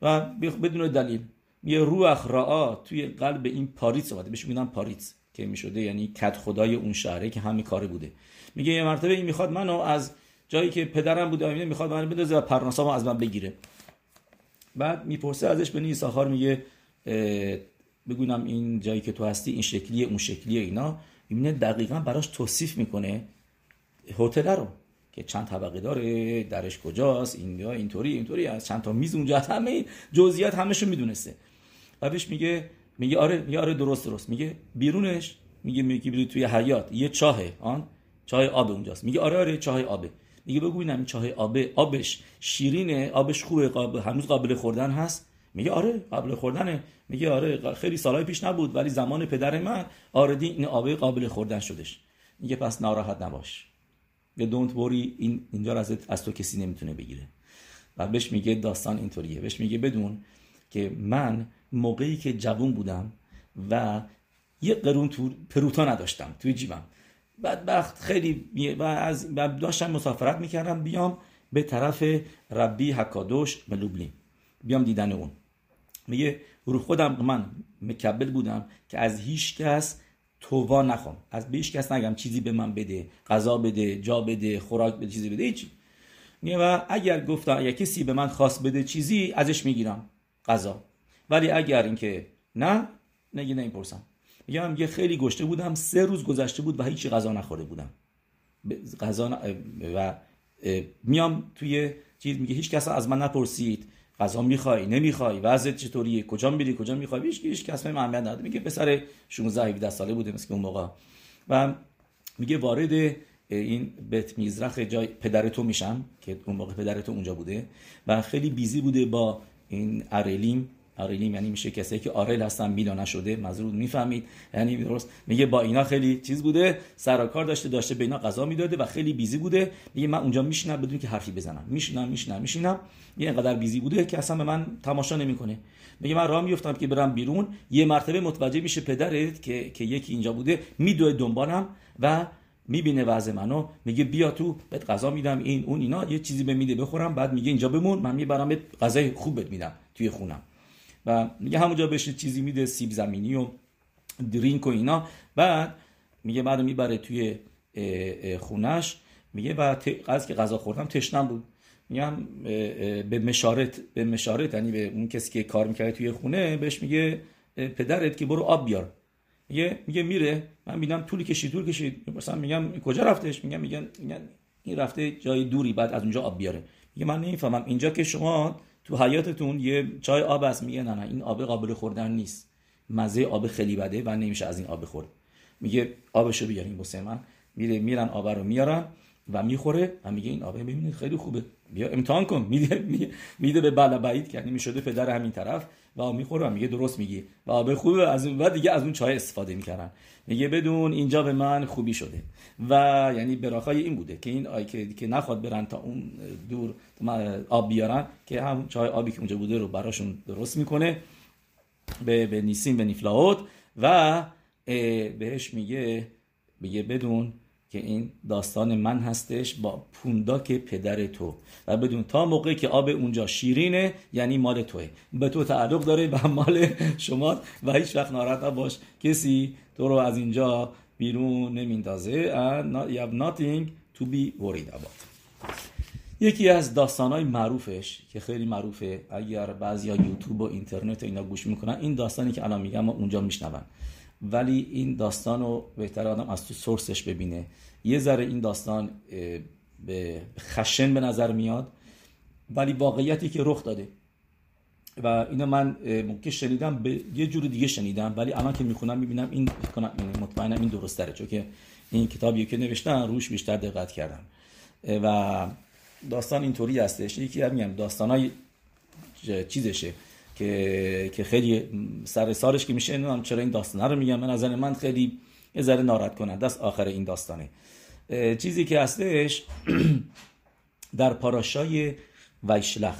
و بدون دلیل. یه روح را توی قلب این پاریت اومده. بهش میگن پاریت که می‌شده یعنی کد خدای اون شهره که همین کاره بوده. میگه یه مرتبه این می‌خواد منو از جایی که پدرم بوده می‌خواد منو بندازه و پرناسامو از من بگیره. بعد می‌پرسه ازش به ساخار میگه بگونم این جایی که تو هستی این شکلیه اون شکلیه اینا. می‌بینه دقیقا براش توصیف می‌کنه هتل رو که چند طبقه داره درش کجاست اینجا اینطوری اینطوری از چند تا میز اونجا. همه این جزئیات همشو می‌دونسته. بهش میگه میگه آره میگه آره درست درست. میگه بیرونش میگه میگه توی حیات یه چاهه آن چاه آب اونجاست. میگه آره آره چاه آبه میگه بگو این چاه آبه آبش شیرینه آبش خوبه قابل هنوز قابل خوردن هست؟ میگه آره قابل خوردنه. میگه آره خیلی سالهای پیش نبود ولی زمان پدر من آردی این آبه قابل خوردن شدش. میگه پس ناراحت نباش. یه دونت وری این اینجا از از تو کسی نمی‌تونه بگیره. و بهش میگه داستان اینطوریه. بهش میگه بدون که من موقعی که جوون بودم و یه قرون تو پروتا نداشتم توی جیبم. بدبخت خیلی و از داشتم مسافرت می‌کردم بیام به طرف ربی حکادوش ملوبلی بیام دیدن اون. میگه رو خودم من مکبل بودم که از هیچ کس تووا نخوام. از به هیچ کس نگم چیزی به من بده غذا بده جا بده خوراک بده چیزی بده هیچی. میگه و اگر گفتم اگر کسی به من خواست بده چیزی ازش می‌گیرم. غذا. ولی اگر اینکه نه نگی نمی‌پرسم. میگم یه خیلی گشته بودم سه روز گذشته بود و هیچی غذا نخورده بودم. غذا و میام توی چیز میگه هیچ کس از من نپرسید. غذا می‌خوای نمی‌خوای؟ وضعت چطوریه کجا میری؟ کجا می‌خوای؟ هیچ هیچ کس من اهمیت نداره میگه پسر 16 17 ساله بوده مثل اون موقع. و میگه وارد این بیت میزرخ جای پدر تو میشم که اون موقع پدر تو اونجا بوده. و خیلی بیزی بوده با این ارلیم. آرلیم یعنی میشه کسی که آرل هستن میلا نشده مزرود می‌فهمید. یعنی درست. میگه با اینا خیلی چیز بوده سر کار داشته داشته به اینا غذا می‌داده و خیلی بیزی بوده. میگه من اونجا میشینم بدون که حرفی بزنم. میشینم میشینم میشینم. یه اینقدر بیزی بوده که اصلا به من تماشا نمی‌کنه. میگه من راه میفتم که برم بیرون. یه مرتبه متوجه میشه پدرت که که یکی اینجا بوده میدوه دنبالم و می‌بینه وضع منو. میگه بیا تو بهت غذا میدم این اون اینا. یه چیزی به میده بخورم. بعد میگه اینجا بمون. من می‌برم غذای خوب بهت میدم توی خونم. و میگه همونجا بهش چیزی میده سیب زمینی و درینک و اینا. بعد میگه بعد می‌بره توی خونش. میگه و از که غذا خوردم تشنم بود. میگم به مشارت به مشارت یعنی به اون کسی که کار می‌کرده توی خونه بهش میگه پدرت که برو آب بیار. میگه میگه میره. من می‌بینم طولی کشید طول کشید. مثلا میگم کجا رفتش؟ میگم میگن میگن این رفته جای دوری بعد از اونجا آب بیاره. میگه من نمی‌فهمم. اینجا که شما تو حیاتتون یه چای آب هست میگه نه نه این آب قابل خوردن نیست. مزه آب خیلی بده و نمیشه از این آب خورد میگه آبشو بیارین واسه من. میره میرن آب رو میارن و می‌خوره و میگه این آب ببینید خیلی خوبه. بیا امتحان کن. میده میده به بالا بعید که می‌شده پدر همین طرف. و می‌خوره میگه درست میگی. و آب خوبه از اون بعد دیگه از اون چای استفاده می‌کردن. میگه بدون اینجا به من خوبی شده. و یعنی براخای این بوده که این آی که, که نخواد برن تا اون دور آب بیارن که هم چای آبی که اونجا بوده رو براشون درست می‌کنه. به, به نیسیم به نیفلاوت. و بهش میگه میگه بدون که این داستان من هستش با پونداک پدر تو. و بدون تا موقعی که آب اونجا شیرینه یعنی مال توه. به تو تعلق داره و مال شما و هیچ وقت ناراحت باش کسی تو رو از اینجا بیرون نمیندازه. And you have nothing to be worried about. یکی از داستانهای معروفش که خیلی معروفه اگر بعضی ها یوتیوب و اینترنت اینا گوش می‌کنن این داستانی که الان میگم اونجا میشنون. ولی این داستان رو بهتر آدم از تو سورسش ببینه. یه ذره این داستان به خشن به نظر میاد ولی واقعیتی که رخ داده. و اینو من ممکن شنیدم به یه جور دیگه شنیدم ولی الان که می‌خونم می‌بینم این مطمئنم این درست داره چون که این کتابی که نوشتن روش بیشتر دقت کردم. و داستان اینطوری هستش. یکی هم میگم داستانای چیزشه که که خیلی سر سالش که میشه نمی‌دونم چرا این داستان رو میگم. من نظر من خیلی یه ذره ناراحت کننده است آخر این داستانه. چیزی که هستش در پاراشای ویشلخ.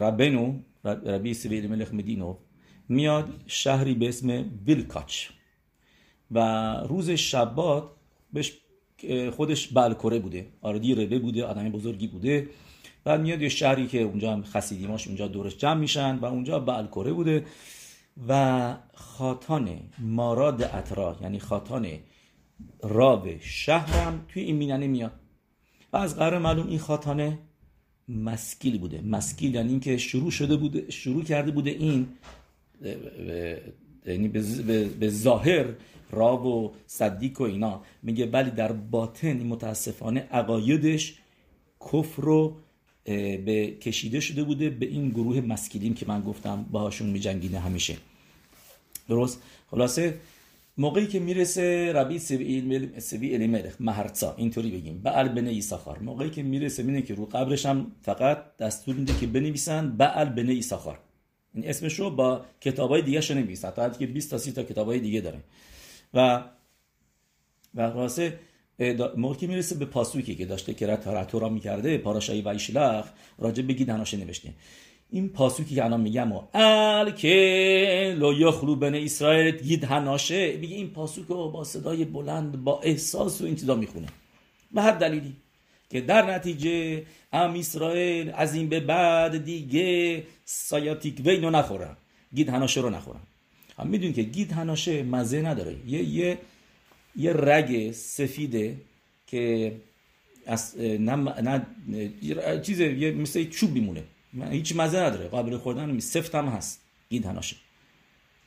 ربنو ربی سویل ملخ مدینو میاد شهری به اسم ویلکاچ و روز شبات بهش خودش بلکره بوده. آردی ربه بوده آدم بزرگی بوده بعد میاد یه شهری که اونجا هم خسیدیماش اونجا دورش جمع میشن و اونجا بلکره بوده و خاتان ماراد اطرا یعنی خاتان راب شهرم توی این میننه میاد. و از قرار معلوم این خاتانه مسکیل بوده. مسکیل یعنی اینکه شروع شده بوده شروع کرده بوده این یعنی به ظاهر راب و صدیق و اینا. میگه ولی در باطن متاسفانه عقایدش کفر رو به کشیده شده بوده به این گروه مسکیلیم که من گفتم باهاشون میجنگینه همیشه. درست؟ خلاصه موقعی که می‌رسه ربی سوی الیملخ مهرچا اینطوری بگیم. بعل بن ایساخار. موقعی که می‌رسه میینه که رو قبرش هم فقط دستور میده که بنویسن بعل بن ایساخار. این اسمش رو با کتابای دیگه شو تا که 20 تا 30 تا کتابای دیگه داره. و و خلاصه موقعی می‌رسه به پاسوکی که داشته که رتورا می‌کرده پاراشای ویشلخ راجع بگی دناشه نوشته. این پاسوکی که الان میگم و ال که لو یخلو بن اسرائیل گید هناشه میگه این پاسوک رو با صدای بلند با احساس و این چیزا می‌خونه. به هر دلیلی که در نتیجه ام اسرائیل از این به بعد دیگه سایاتیک وینو نخورن گید هناشه رو نخورن. هم می‌دونی که گید هناشه مزه نداره. یه یه یه رگ سفیده که از نه, نه چیز یه مثل چوب میمونه. هیچ مزه نداره. قابل خوردن می سفت هم هست. این تناشه.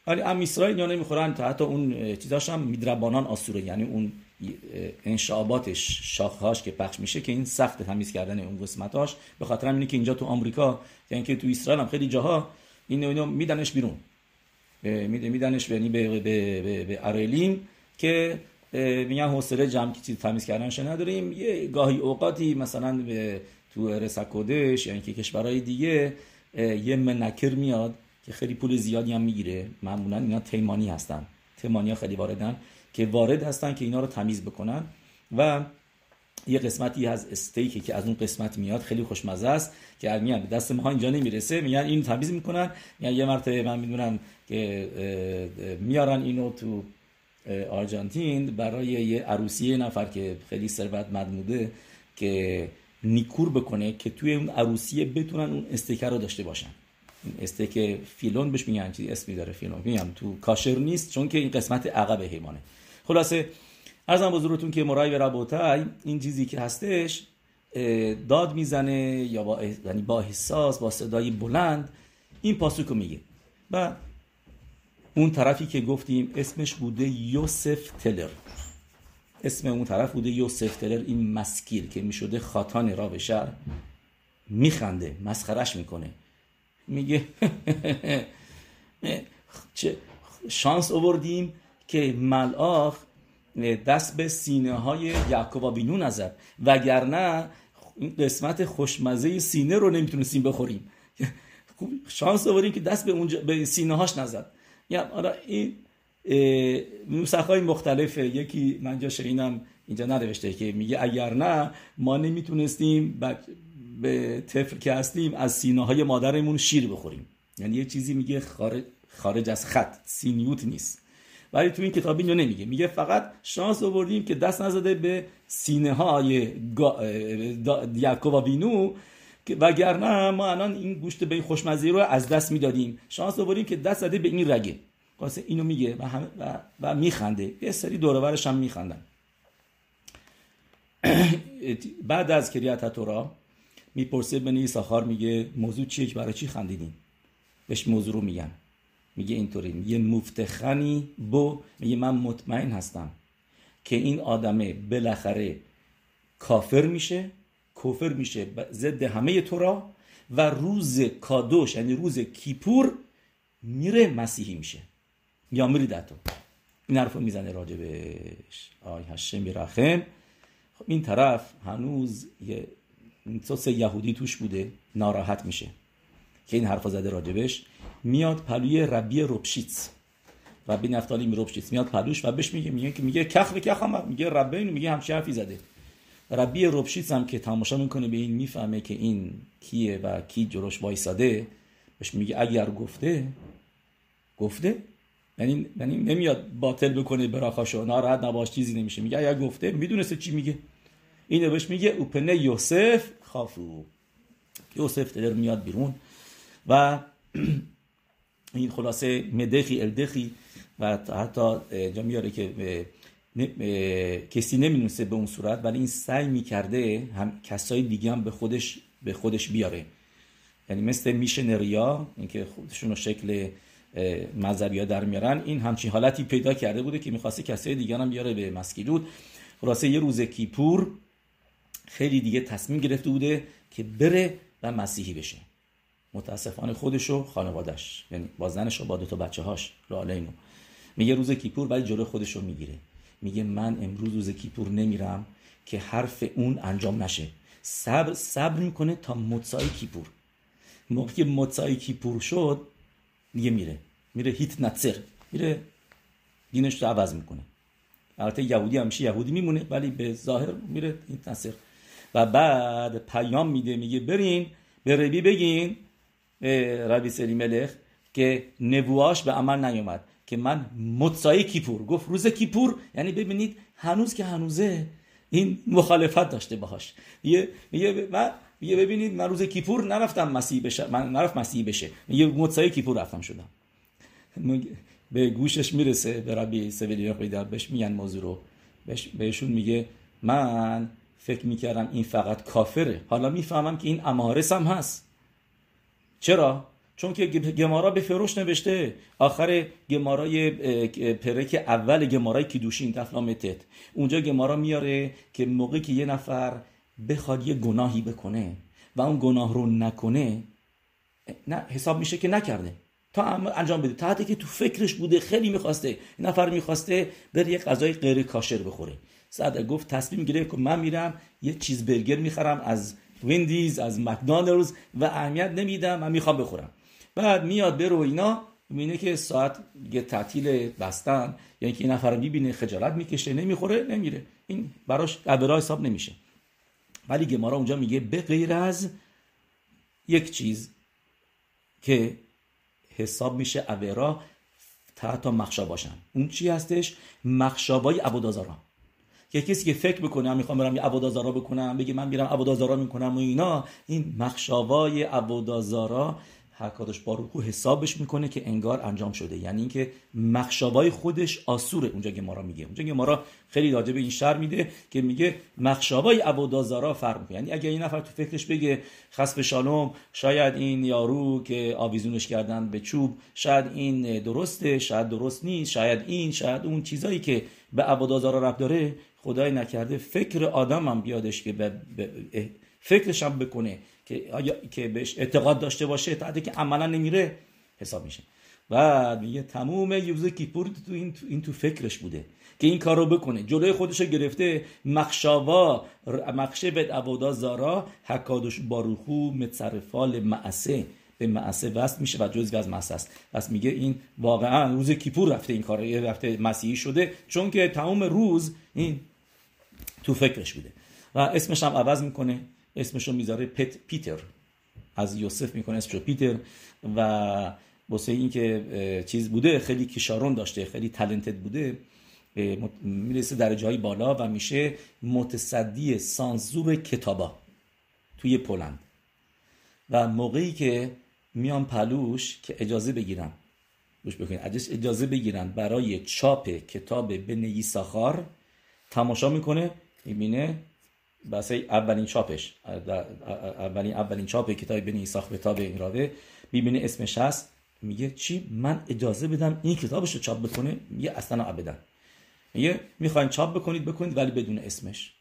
ولی ام اسرائیل یا نمی‌خورن. تا حتی اون چیزاش هم میدربانان آسوره. یعنی اون انشاباتش شاخهاش که پخش میشه که این سخت تمیز کردن اون قسمتاش. به خاطر اینه که اینجا تو آمریکا یعنی که تو اسرائیل هم خیلی جاها این اینو میدنش بیرون. میدنش یعنی به به به, به ارلیم که میگن حوصله جمع چیز تمیز کردنش نداریم. یه گاهی اوقاتی مثلا به تو رسکودش یعنی که کشورهای دیگه یه منکر میاد که خیلی پول زیادی هم می‌گیره. معمولا اینا تیمانی هستن. تیمانی ها خیلی واردن که وارد هستن که اینا رو تمیز بکنن. و یه قسمتی از استیکی که از اون قسمت میاد خیلی خوشمزه است که میگن دست ما اینجا نمی‌رسه میگن اینو تمیز می‌کنن. یعنی یه مرتبه من می‌دونم که میارن اینو تو آرژانتین برای یه عروسی نفر که خیلی ثروتمند بوده که نیکور بکنه که توی اون عروسیه بتونن اون استیکر رو داشته باشن. استیک فیلون بهش میگن چیزی اسمی داره فیلون. میگم تو کاشر نیست چون که این قسمت عقب حیوانه. خلاصه ارزم بزرگتون که مرای ربوتای این چیزی که هستش داد می‌زنه یا با یعنی با حساس با صدای بلند این پاسوکو میگه. و اون طرفی که گفتیم اسمش بوده یوسف تلر. اسم اون طرف بوده یوسف تلر این مسکیر که می‌شده خاتان را به میخنده مسخرش می‌کنه. میگه چه شانس آوردیم که ملاخ دست به سینه های یعقوب بینو نزد. وگرنه این قسمت خوشمزه سینه رو نمی‌تونستیم بخوریم. شانس آوردیم که دست به, اونجا به سینه هاش نزد. یا آره این نوسخ های مختلفه یکی من جا اینجا ننوشته که میگه اگر نه ما نمی‌تونستیم به طفل که هستیم از سینه های مادرمون شیر بخوریم. یعنی یه چیزی میگه خارج, خارج از خط. سینیوت نیست. ولی تو این کتاب اینو نمیگه. میگه فقط شانس آوردیم که دست نزده به سینه های یعقوب و بینو وگرنه ما الان این گوشت به این خوشمزه رو از دست می‌دادیم. شانس آوردیم که دست زده به این رگه. واسه اینو میگه و, همه و, و میخنده. یه سری دورورش هم میخندن. بعد از کریت تورا می‌پرسه بنی ساخار میگه موضوع چیه که برای چی خندیدین؟ بهش موضوع رو میگن. میگه اینطوری میگه مفتخنی بو میگه من مطمئن هستم که این آدمه بالاخره کافر میشه کفر میشه ضد همه تورا و روز کادوش یعنی روز کیپور میره مسیحی میشه. یا میریدتو این حرف رو می‌زنه راجبش. آی هشم بیرخم خب این طرف هنوز یه سوس یهودی توش بوده ناراحت میشه. که این حرف زده راجبش. میاد پلوی ربی روبشیتس ربی نفتالی روبشیتس میاد پلوش و بهش میگه میگه که میگه کخ به کخ هم میگه ربی اینو میگه همچه حرفی زده. ربی روبشیتس هم که تماشا می‌کنه به این می‌فهمه که این کیه و کی جلوش وایساده. بهش میگه اگر گفته گفته؟ یعنی یعنی نمیاد باطل بکنه براخاشو ناراحت نباش چیزی نمیشه. میگه اگر گفته می‌دونسته چی میگه. اینو بهش میگه اوپنه یوسف خافو. یوسف دلر میاد بیرون و این خلاصه مدخی الدخی و حتی جا میاره که کسی نمینوسه به اون صورت ولی این سعی می‌کرده هم کسای دیگه هم به خودش به خودش بیاره. یعنی مثل میشنریا اینکه خودشون شکل ها در میارن. این همچین حالتی پیدا کرده بوده که می‌خواسته کسای دیگه هم بیاره به مسکیلود. خلاصه یه روز کیپور خیلی دیگه تصمیم گرفته بوده که بره و مسیحی بشه. متاسفانه خودش و خانوادش یعنی با زنش و با دو تا بچه هاش اینو میگه روز کیپور ولی جلو خودش رو می‌گیره. میگه من امروز روز کیپور نمیرم که حرف اون انجام نشه. صبر صبر می‌کنه تا متسای کیپور. موقعی متسای کیپور شد دیگه میره. میره هیت نتسر. میره دینش رو عوض می‌کنه. البته یهودی همیشه یهودی میمونه ولی به ظاهر میره هیت نتسر. و بعد پیام میده میگه برین به ربی بگین ربی سلی ملخ که نبواش به عمل نیومد که من متسای کیپور. گفت روز کیپور؟ یعنی ببینید هنوز که هنوزه این مخالفت داشته باهاش. یه میگه من یه ببینید من روز کیپور نرفتم مسیح بشه. من نرفت مسیح بشه. یه متسای کیپور رفتم شدم. به گوشش می‌رسه به ربی سویلیاخ بهش میگن موضوع رو. بهشون میگه من فکر می‌کردم این فقط کافره. حالا می‌فهمم که این امارس هم هست. چرا؟ چون که گمارا به فروش نوشته. آخر گمارای پرک اول گمارای کیدوشین تفلامتت اونجا گمارا میاره که موقعی که یه نفر بخواد یه گناهی بکنه و اون گناه رو نکنه نه حساب میشه که نکرده. تا انجام بده. تا که تو فکرش بوده خیلی می‌خواسته نفر می‌خواسته بره یه غذای غیر کاشر بخوره. سعد گفت تصمیم گرفت که من میرم یه چیز برگر می‌خرم از ویندیز از مکدونالدز و اهمیت نمیدم من می‌خوام بخورم. بعد میاد برو اینا. می‌بینه که ساعت یه تعطیل بستن. یعنی که این نفر می‌بینه خجالت می‌کشه نمی‌خوره نمیره. این براش عبرا حساب نمیشه. ولی گمارا اونجا میگه به غیر از یک چیز که حساب میشه عبرا تحت مخشا باشن. اون چی هستش؟ مخشابای عبودازارا که کسی که فکر بکنه می‌خوام برم یه عبودازارا بکنم بگه من میرم عبودازارا می‌کنم و اینا این مخشابای عبودازارا حکادش باروخو حسابش می‌کنه که انگار انجام شده. یعنی اینکه مخشابای خودش آسوره اونجا که ما را میگه. اونجا که ما را خیلی راجع به این شر میده که میگه مخشابای عبودازارا فرق می‌کنه یعنی اگه این نفر تو فکرش بگه خسف شالوم شاید این یارو که آویزونش کردن به چوب شاید این درسته شاید درست نیست شاید این شاید اون چیزایی که به عبودازارا رب داره خدای نکرده فکر آدم هم بیادش که به فکرش هم بکنه. که آیا که بهش اعتقاد داشته باشه تا که عملا نمیره حساب میشه. و میگه تموم یوز کیپور تو این, تو این تو فکرش بوده که این کار رو بکنه. جلوی خودش گرفته مخشاوا مخشبت عبودا زارا حکادش باروخو متصرفال معسه به معسه وست میشه و جزوی از معسه است. پس میگه این واقعا روز کیپور رفته این کار رفته مسیحی شده چون که تمام روز این تو فکرش بوده. و اسمش هم عوض می‌کنه. اسمشو می‌ذاره پت پیتر. از یوسف می‌کنه اسمشو پیتر. و واسه اینکه چیز بوده خیلی کشارون داشته خیلی تلنتد بوده می‌رسه در جایی بالا و میشه متصدی سانزور کتابا توی پولند. و موقعی که میان پلوش که اجازه بگیرن گوش بکنید اجازه بگیرن برای چاپ کتاب بنگی ساخار تماشا می‌کنه می‌بینه بس اولین چاپش. اولین اولین چاپ کتاب بنی ساخت کتاب این راوه می‌بینه اسمش هست. میگه چی؟ من اجازه بدم این کتابش رو چاپ بکنه؟ میگه اصلا ابدا. میگه می‌خواین چاپ بکنید بکنید ولی بدون اسمش.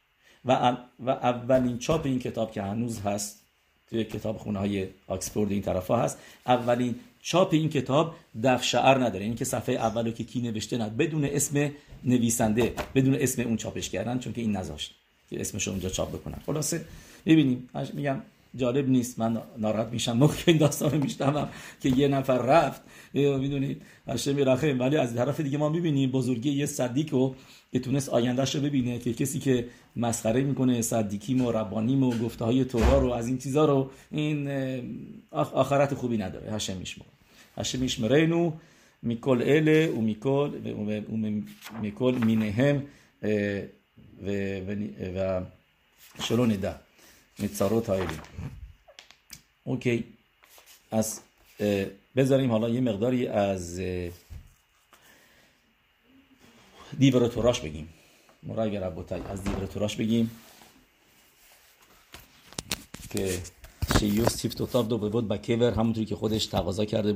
و, و اولین چاپ این کتاب که هنوز هست توی کتاب خونه های آکسفورد این طرف هست اولین چاپ این کتاب دف شعر نداره. این که صفحه اولو که کی نوشته نه بدون اسم نویسنده بدون اسم اون چاپش کردن چون که این نذاشت. که اسمش اونجا چاپ بکنن خلاصه ببینیم میگم جالب نیست من ناراحت میشم موقع این داستان رو که یه نفر رفت. می‌دونید هشم میرخه ولی از طرف دیگه ما می‌بینیم بزرگی یه صدیق رو که تونست آیندهش رو ببینه که کسی که مسخره می‌کنه صدیکیم و ربانیم و گفته های تورا رو از این چیزا رو این آخرت خوبی نداره. هشم میشمر هشم میشمرینو میکل اله و میکل و میکل مینهم و, و, و شلو نده میتساروت هایلی اوکی از بذاریم حالا یه مقداری از دیور توراش بگیم مرای ربوتای از دیور توراش بگیم که شیوس تیفتوتاف دو بود با کیور همونطوری که خودش تقاضا کرده